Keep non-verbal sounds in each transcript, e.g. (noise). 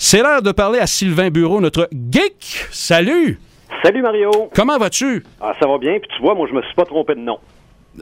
C'est l'heure de parler à Sylvain Bureau, notre geek. Salut! Salut Mario! Comment vas-tu? Ah, ça va bien, puis tu vois, moi, je me suis pas trompé de nom.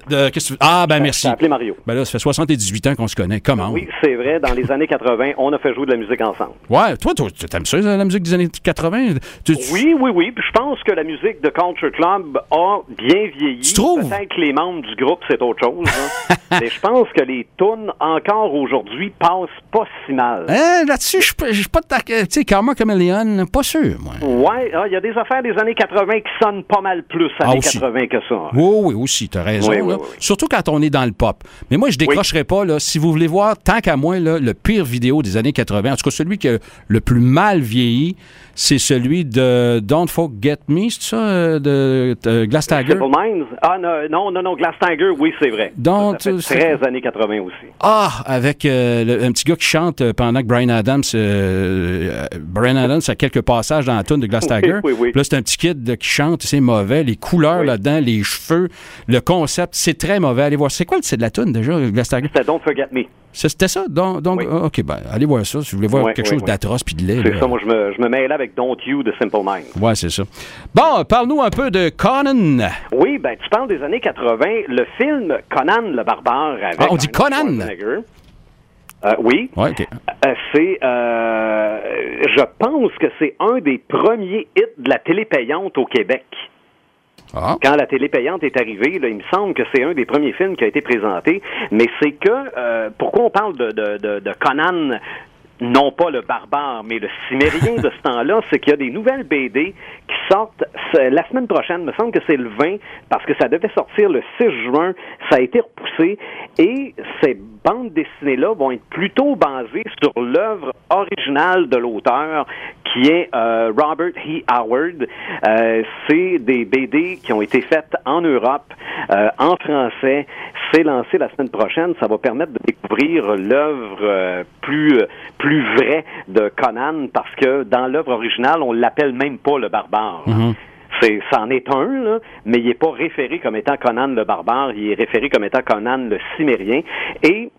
De- qu'est-ce que tu- Ah, ben merci. T'as appelé Mario. Ben là, ça fait 78 ans qu'on se connaît. Comment? Oui, c'est vrai, dans les années 80, on a fait jouer de la musique ensemble. Ouais, toi, tu aimes ça, la musique des années 80? Tu- tu- Oui, oui, oui, puis je pense que la musique de Culture Club a bien vieilli. Tu trouves? Peut-être que les membres du groupe, c'est autre chose. hein. (laughs) Mais je pense que les tunes, encore aujourd'hui, passent pas si mal. Hein, là-dessus, je suis pas-. Tu sais, Karma Chameleon, pas sûr, moi. Ouais, ah, il y a des affaires des années 80 qui sonnent pas mal plus Ah, années aussi. 80 que ça. Oui, oui, aussi, t'as raison. Oui, oui, là. oui, oui. Surtout quand on est dans le pop. Mais moi, je décrocherai pas, là, si vous voulez voir, tant qu'à moi, là, le pire vidéo des années 80, en tout cas celui qui a le plus mal vieilli, c'est celui de Don't Forget Me, c'est ça, euh, de, de Glass Tiger? Simple Minds? Ah, non, non, non, Glass Tiger, oui, c'est vrai. Donc, ça, euh, ça fait 13 années 80 aussi. Ah, avec euh, le- un petit gars qui chante euh, pendant que Brian Adams, euh, euh, Brian Adams a quelques passages dans la tune de Glass Oui, Tiger. oui, oui. Puis Là, c'est un petit kid qui chante, c'est mauvais. Les couleurs Oui. là-dedans, les cheveux, le concept, c'est très mauvais. Allez voir. C'est quoi le titre de la tune déjà? C'était Don't Forget Me. C'était ça? Donc, donc Oui. ah, OK, ben, allez voir ça. Si vous voulez voir Oui, quelque oui, chose d'atroce puis de laid. C'est ça, moi, je me, je me mêlais avec Don't You de Simple Minds. Ouais, c'est ça. Bon, parle-nous un peu de Conan. Oui, ben, tu parles des années 80. Le film Conan le barbare avec. Ah, on dit Conan. Euh, oui. Ouais, OK. Euh, c'est, euh, je pense que c'est un des premiers hits de la télé payante au Québec. Ah, Quand la télé payante est arrivée, là, il me semble que c'est un des premiers films qui a été présenté. Mais c'est que, euh, pourquoi on parle de, de, de, de Conan, non pas le barbare, mais le cimérien de ce (laughs) temps-là, c'est qu'il y a des nouvelles BD qui sortent c'est- la semaine prochaine. Il me semble que c'est le 20, parce que ça devait sortir le 6 juin. Ça a été repoussé. Et ces bandes dessinées-là vont être plutôt basées sur l'œuvre originale de l'auteur, qui est euh, Robert E. Howard. Euh, c'est des BD qui ont été faites en Europe, euh, en français. C'est lancé la semaine prochaine. Ça va permettre de découvrir l'œuvre euh, plus euh, plus vraie de Conan, parce que dans l'œuvre originale, on l'appelle même pas le barbare. C'est, c'en est un, là, mais il n'est pas référé comme étant Conan le barbare, il est référé comme étant Conan le cimérien. Et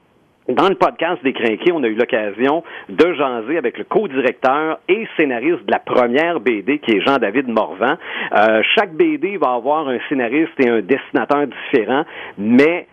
dans le podcast des Crinqués, on a eu l'occasion de jaser avec le co-directeur et scénariste de la première BD, qui est Jean-David Morvan. Euh, chaque BD va avoir un scénariste et un dessinateur différent, mais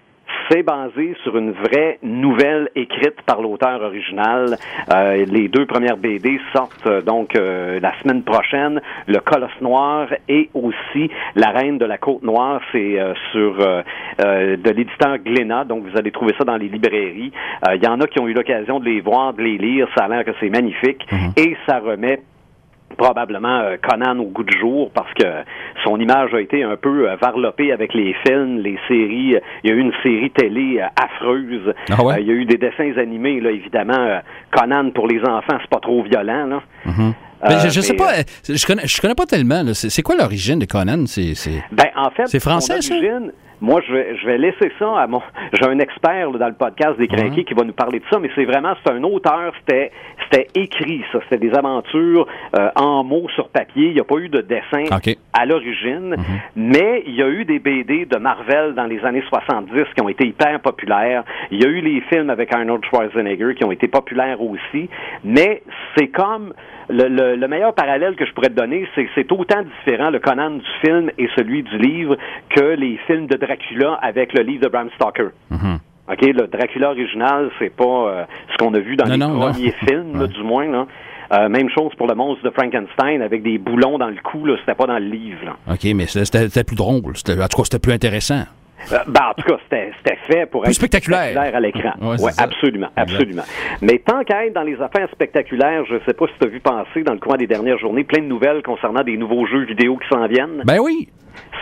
c'est basé sur une vraie nouvelle écrite par l'auteur original. Euh, les deux premières BD sortent euh, donc euh, la semaine prochaine. Le Colosse Noir et aussi La Reine de la Côte Noire, c'est euh, sur euh, euh, de l'éditeur Glénat. Donc vous allez trouver ça dans les librairies. Euh, Il y en a qui ont eu l'occasion de les voir, de les lire. Ça a l'air que c'est magnifique et ça remet probablement euh, Conan au goût du jour parce que son image a été un peu euh, varlopée avec les films, les séries. Il y a eu une série télé euh, affreuse. Ah ouais? Il y a eu des dessins animés, là, évidemment. Conan pour les enfants, c'est pas trop violent, là. Euh, Ben, je, je sais pas, je connais, je connais pas tellement. C'est quoi l'origine de Conan? C'est Ben, en fait, C'est français, son ça? Moi, je vais, je vais laisser ça à mon. (laughs) J'ai un expert là, dans le podcast des Crinqués qui va nous parler de ça, mais c'est vraiment, c'est un auteur, c'était, c'était écrit, ça. C'était des aventures euh, en mots sur papier. Il n'y a pas eu de dessin à l'origine, mais il y a eu des BD de Marvel dans les années 70 qui ont été hyper populaires. Il y a eu les films avec Arnold Schwarzenegger qui ont été populaires aussi, mais c'est comme le, le- le meilleur parallèle que je pourrais te donner, c'est c'est autant différent le Conan du film et celui du livre que les films de Dracula avec le livre de Bram Stoker. OK, le Dracula original, c'est pas euh, ce qu'on a vu dans Non, les non, non. premiers (laughs) films, là, du moins. Là. Euh, même chose pour le monstre de Frankenstein avec des boulons dans le cou, c'était pas dans le livre. Là. OK, mais c'était- plus drôle. En tout cas, c'était plus intéressant. Euh, ben, en tout cas, c'était fait pour Plus être spectaculaire. à l'écran. (laughs) C'est Ouais, absolument, Exact. absolument. Mais tant qu'à être dans les affaires spectaculaires, je sais pas si tu as vu passer dans le courant des dernières journées plein de nouvelles concernant des nouveaux jeux vidéo qui s'en viennent. Ben oui.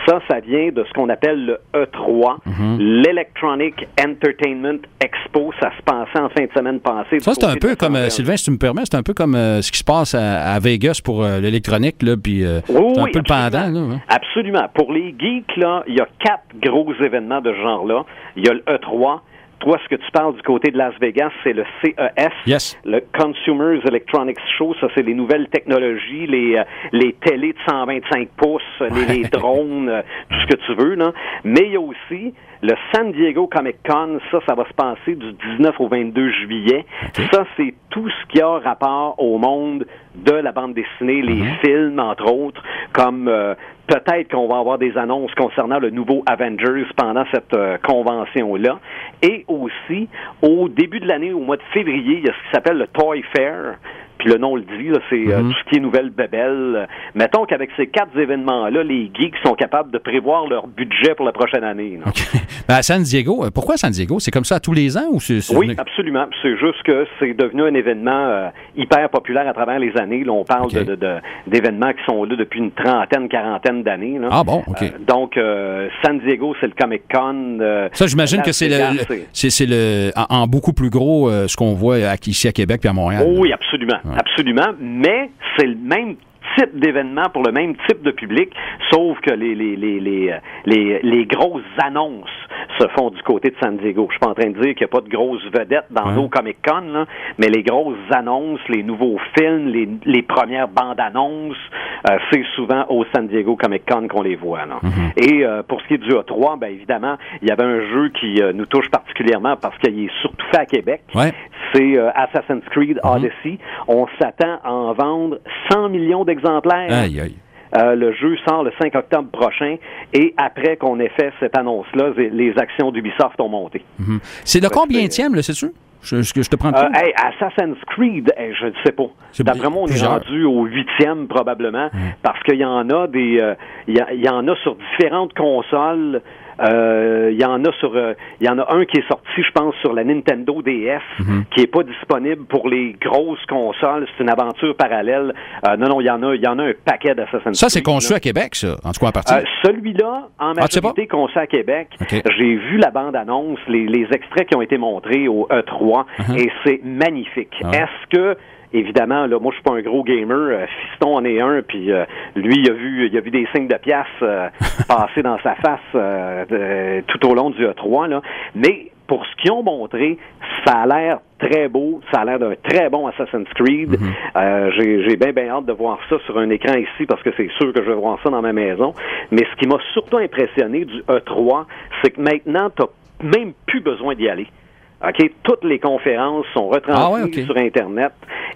Ça, ça vient de ce qu'on appelle le E3, Mhm. l'Electronic Entertainment Expo. Ça se passait en fin de semaine passée. Ça, c'est un peu comme, euh, Sylvain, si tu me permets, c'est un peu comme euh, ce qui se passe à, à Vegas pour euh, l'électronique, là, puis Oui, c'est un oui, peu le pendant, absolument. là. Absolument. Pour les geeks, là, il y a quatre gros événements de ce genre-là. Il y a le E3. Toi, ce que tu parles du côté de Las Vegas, c'est le CES. Yes. Le Consumers Electronics Show, ça, c'est les nouvelles technologies, les, euh, les télés de 125 pouces, les, les drones, euh, tout ce que tu veux, là. Mais il y a aussi Le San Diego Comic Con, ça, ça va se passer du 19 au 22 juillet. Ça, c'est tout ce qui a rapport au monde de la bande dessinée, les Mhm. films, entre autres, comme euh, peut-être qu'on va avoir des annonces concernant le nouveau Avengers pendant cette euh, convention-là. Et aussi, au début de l'année, au mois de février, il y a ce qui s'appelle le Toy Fair. Puis le nom le dit, c'est euh, Mhm. tout ce qui est nouvelle bébelle. Mettons qu'avec ces quatre événements-là, les geeks sont capables de prévoir leur budget pour la prochaine année. là. (laughs) Ben, à San Diego, euh, pourquoi San Diego? C'est comme ça tous les ans ou c'est. Oui, absolument. C'est juste que c'est devenu un événement euh, hyper populaire à travers les années. Là, on parle de- d'événements qui sont là depuis une trentaine, quarantaine d'années. Ah bon, OK. Euh, donc, euh, San Diego, c'est le Comic Con. euh, Ça, j'imagine que c'est le, le- c'est- le en, en beaucoup plus gros ce qu'on voit ici à Québec puis à Montréal. Oui, absolument. Ouais. Absolument. Mais c'est le même type d'événement pour le même type de public, sauf que les, les, les, les, euh, les, les grosses annonces se font du côté de San Diego. Je suis pas en train de dire qu'il n'y a pas de grosses vedettes dans Ouais. nos Comic Con, là, mais les grosses annonces, les nouveaux films, les, les premières bandes annonces, euh, c'est souvent au San Diego Comic Con qu'on les voit. là. Et euh, pour ce qui est du A3, ben évidemment, il y avait un jeu qui euh, nous touche particulièrement parce qu'il est surtout fait à Québec Ouais. C'est euh, Assassin's Creed Odyssey. On s'attend à en vendre 100 millions d'exemplaires. Aïe, aïe. Euh, le jeu sort le 5 octobre prochain et après qu'on ait fait cette annonce-là, les- actions d'Ubisoft ont monté. Mhm. C'est le combienième, là, c'est-tu? Je, je, je te prends Euh, hey, Assassin's Creed, hey, je ne sais pas. C'est D'après moi, on est rendu au huitième probablement, parce qu'il y en a des, euh, y, il y en a sur différentes consoles. Euh, Il y en a sur, euh, il y en a un qui est sorti, je pense, sur la Nintendo DS, Mhm. qui est pas disponible pour les grosses consoles. C'est une aventure parallèle. Euh, non, non, il y en a, il y en a un paquet d'Assassin's Ça, c'est Creed, conçu à Québec, ça, en tout cas en partie. Euh, Celui-là, en Ah, majorité conçu à Québec, j'ai vu la bande-annonce, les, les extraits qui ont été montrés au E3, et c'est magnifique. Uh-huh. Ah. Est-ce que, évidemment, là, moi, je suis pas un gros gamer, euh, Fiston en est un, puis euh, lui, il a vu, il a vu des signes de pièces euh, (laughs) passer dans sa face euh, de- tout au long du E3, là. Mais pour ce qu'ils ont montré, ça a l'air très beau, ça a l'air d'un très bon Assassin's Creed. Mm-hmm. Euh, j'ai j'ai bien bien hâte de voir ça sur un écran ici parce que c'est sûr que je vais voir ça dans ma maison. Mais ce qui m'a surtout impressionné du E3, c'est que maintenant, tu même plus besoin d'y aller. OK? Toutes les conférences sont retransmises Ah ouais, sur Internet.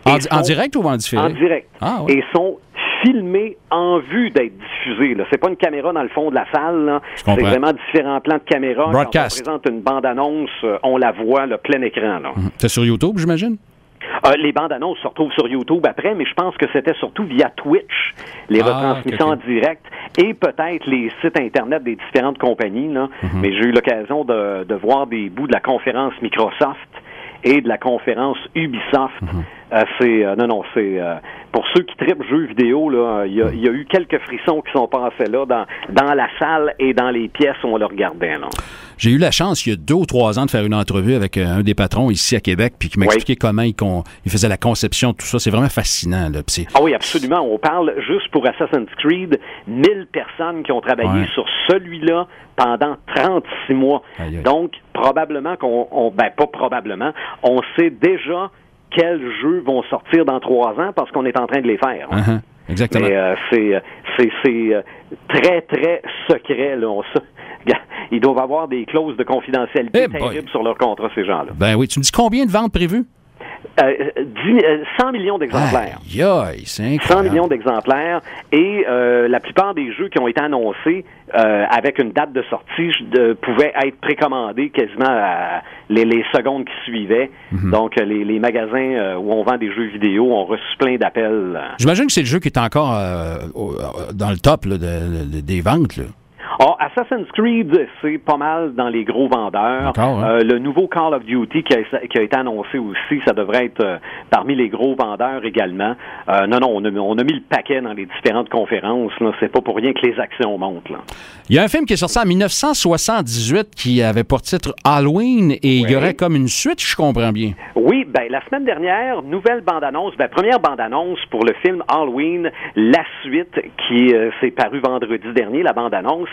en, en direct ou en différé? en direct. Ah, ouais. Et sont filmés en vue d'être diffusés. là. C'est pas une caméra dans le fond de la salle. C'est vraiment différents plans de caméra. Broadcast. Quand on présente une bande-annonce, on la voit, le plein écran. Là. C'est sur YouTube, j'imagine? Euh, les bandes annonces se retrouvent sur YouTube après, mais je pense que c'était surtout via Twitch, les Ah, retransmissions en direct, et peut-être les sites Internet des différentes compagnies. Là. Mhm. Mais j'ai eu l'occasion de, de voir des bouts de la conférence Microsoft et de la conférence Ubisoft. Mhm. Euh, c'est euh, non non c'est euh, pour ceux qui tripent jeux vidéo là il y, a- il y a eu quelques frissons qui sont passés là dans dans la salle et dans les pièces où on le regardait là. J'ai eu la chance, il y a deux ou trois ans, de faire une entrevue avec euh, un des patrons ici à Québec, puis qui m'expliquait comment il, con- il faisait la conception de tout ça. C'est vraiment fascinant. Là. Ah oui, absolument. On parle juste pour Assassin's Creed, 1000 personnes qui ont travaillé Ouais. sur celui-là pendant 36 mois. Aïe, aïe. Donc, probablement qu'on, on- ben pas probablement, on sait déjà quels jeux vont sortir dans trois ans parce qu'on est en train de les faire. Uh-huh. Exactement. Euh, c'est, euh, euh, très, très secret. Là. On (laughs) Ils doivent avoir des clauses de confidentialité Eh terribles sur leur contrat, ces gens-là. Ben oui, tu me dis combien de ventes prévues? Euh, dix- euh, 100 millions d'exemplaires. Aïe, aïe, c'est 100 incroyable. millions d'exemplaires et euh, la plupart des jeux qui ont été annoncés euh, avec une date de sortie de- pouvaient être précommandés quasiment à les, les secondes qui suivaient. Mhm. Donc, euh, les, les magasins euh, où on vend des jeux vidéo ont reçu plein d'appels. euh. J'imagine que c'est le jeu qui est encore euh, euh, dans le top là, de- de- des ventes. Là. Ah, Assassin's Creed, c'est pas mal dans les gros vendeurs. Hein? Euh, le nouveau Call of Duty qui a, qui a été annoncé aussi, ça devrait être euh, parmi les gros vendeurs également. Euh, non, non, on a, on a mis le paquet dans les différentes conférences. C'est pas pour rien que les actions montent. Là. Il y a un film qui est sorti en 1978 qui avait pour titre Halloween et il y aurait comme une suite, je comprends bien. Oui, ben la semaine dernière, nouvelle bande-annonce, ben première bande-annonce pour le film Halloween, la suite qui s'est paru vendredi dernier, la bande-annonce,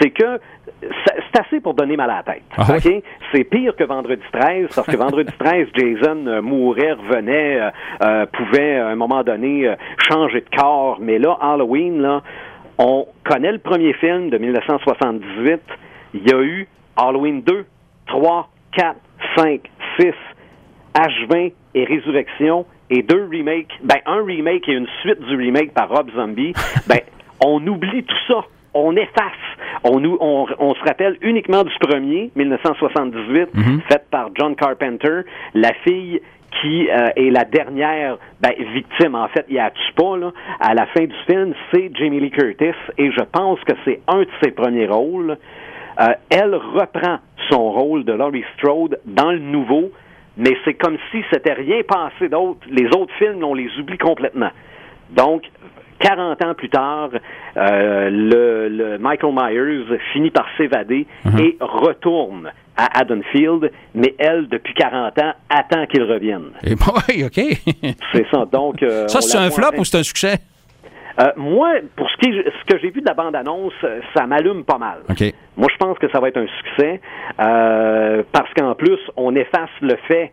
c'est que c'est assez pour donner mal à la tête. Ah oui? C'est pire que vendredi 13 parce que (laughs) vendredi 13, Jason euh, mourait, revenait, euh, euh, pouvait à un moment donné changer de corps, mais là Halloween là, on connaît le premier film de 1978, il y a eu Halloween 2, 3, 4, 5, 6, H20 et Résurrection et deux remakes, ben un remake et une suite du remake par Rob Zombie, (laughs) ben on oublie tout ça. On efface. On, on, on se rappelle uniquement du premier, 1978, fait par John Carpenter, la fille qui euh, est la dernière ben, victime, en fait, il y a pas, là, à la fin du film, c'est Jamie Lee Curtis, et je pense que c'est un de ses premiers rôles. Euh, elle reprend son rôle de Laurie Strode dans le nouveau, mais c'est comme si c'était rien passé d'autre. Les autres films, on les oublie complètement. Donc, 40 ans plus tard, euh, le, Michael Myers finit par s'évader mhm. et retourne à Haddonfield, mais elle, depuis 40 ans, attend qu'il revienne. (laughs) Et oui, OK. c'est ça. Donc, euh, ça, c'est un flop ou c'est un succès? Euh, moi, pour ce, qui ce que j'ai vu de la bande-annonce, ça m'allume pas mal. Moi, je pense que ça va être un succès euh, parce qu'en plus, on efface le fait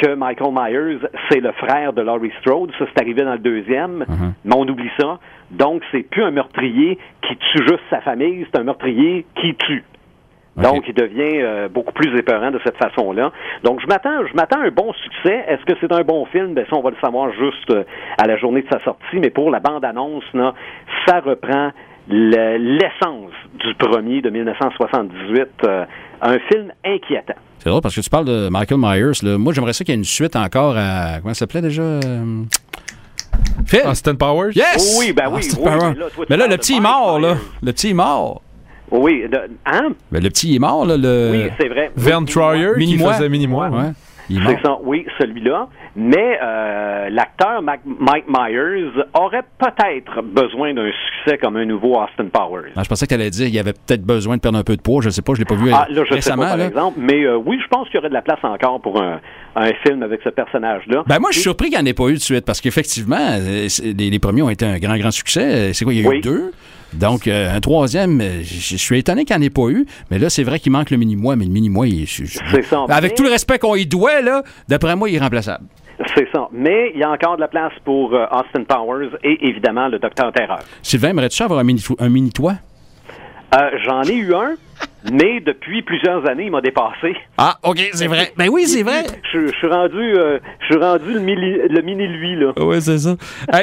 que Michael Myers, c'est le frère de Laurie Strode. Ça, c'est arrivé dans le deuxième, uh-huh. mais on oublie ça. Donc, c'est plus un meurtrier qui tue juste sa famille, c'est un meurtrier qui tue. Donc, il devient euh, beaucoup plus épeurant de cette façon-là. Donc, je m'attends, je m'attends un bon succès. Est-ce que c'est un bon film? Ben, ça, on va le savoir juste euh, à la journée de sa sortie. Mais pour la bande-annonce, là, ça reprend l'essence du premier de 1978. Euh, un film inquiétant. C'est drôle parce que tu parles de Michael Myers. Moi, j'aimerais ça qu'il y ait une suite encore à. Comment ça s'appelait déjà? Phil? Austin Powers? Yes! Oui, ben oui. mais là, le petit est mort, là. Le petit est mort. Oui, de, hein? Ben, le petit est mort, là. Le... Oui, c'est vrai. Vern Troyer, qui faisait Mini-moi. Ouais. Oui, celui-là. Mais euh, l'acteur Mike Myers aurait peut-être besoin d'un succès comme un nouveau Austin Powers. Ah, je pensais que tu allais dire qu'il avait peut-être besoin de perdre un peu de poids. Je ne sais pas, je ne l'ai pas vu ah, là, je récemment. Sais pas, par exemple. Mais euh, oui, je pense qu'il y aurait de la place encore pour un, un film avec ce personnage-là. Ben moi, je suis surpris qu'il n'y en ait pas eu de suite parce qu'effectivement, euh, les, premiers ont été un grand, grand succès. C'est quoi, il y a eu deux? Donc, euh, un troisième, euh, je suis étonné qu'il n'y en ait pas eu. Mais là, c'est vrai qu'il manque le mini-moi, mais le mini-moi, avec tout le respect qu'on y doit, là, d'après moi, il est remplaçable. C'est ça. Mais il y a encore de la place pour euh, Austin Powers et évidemment le Docteur Terreur. Sylvain, aimerais-tu avoir un mini-toit? Un mini J'en ai eu un. Mais depuis plusieurs années, il m'a dépassé. Ah, OK, c'est vrai. Ben oui, c'est vrai. Je, suis rendu, je suis rendu le, mini, lui, là. Oui, c'est ça.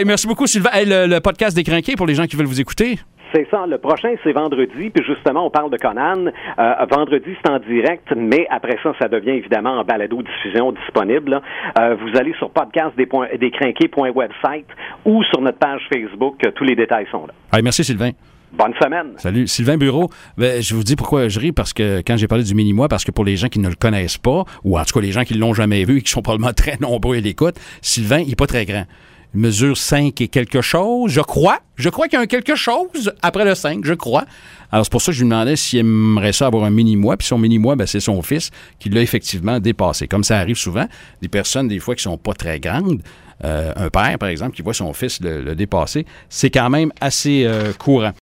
merci beaucoup, Sylvain. le, podcast Décrinqué, pour les gens qui veulent vous écouter. C'est ça. Le prochain, c'est vendredi. Puis justement, on parle de Conan. Euh, vendredi, c'est en direct, mais après ça, ça devient évidemment en balado-diffusion disponible. Euh, vous allez sur podcastdescrinqués.website ou sur notre page Facebook. tous les détails sont là. merci, Sylvain. Bonne semaine. Salut. Sylvain Bureau, ben, je vous dis pourquoi je ris, parce que quand j'ai parlé du mini-moi, parce que pour les gens qui ne le connaissent pas, ou en tout cas les gens qui ne l'ont jamais vu et qui sont probablement (laughs) très nombreux à l'écoute, Sylvain, il n'est pas très grand mesure 5 et quelque chose, je crois. Je crois qu'il y a un quelque chose après le 5, je crois. Alors, c'est pour ça que je lui demandais s'il aimerait ça avoir un mini-moi. Puis son mini-moi, ben, c'est son fils qui l'a effectivement dépassé. Comme ça arrive souvent, des personnes, des fois, qui sont pas très grandes, euh, un père, par exemple, qui voit son fils le, dépasser, c'est quand même assez euh, courant.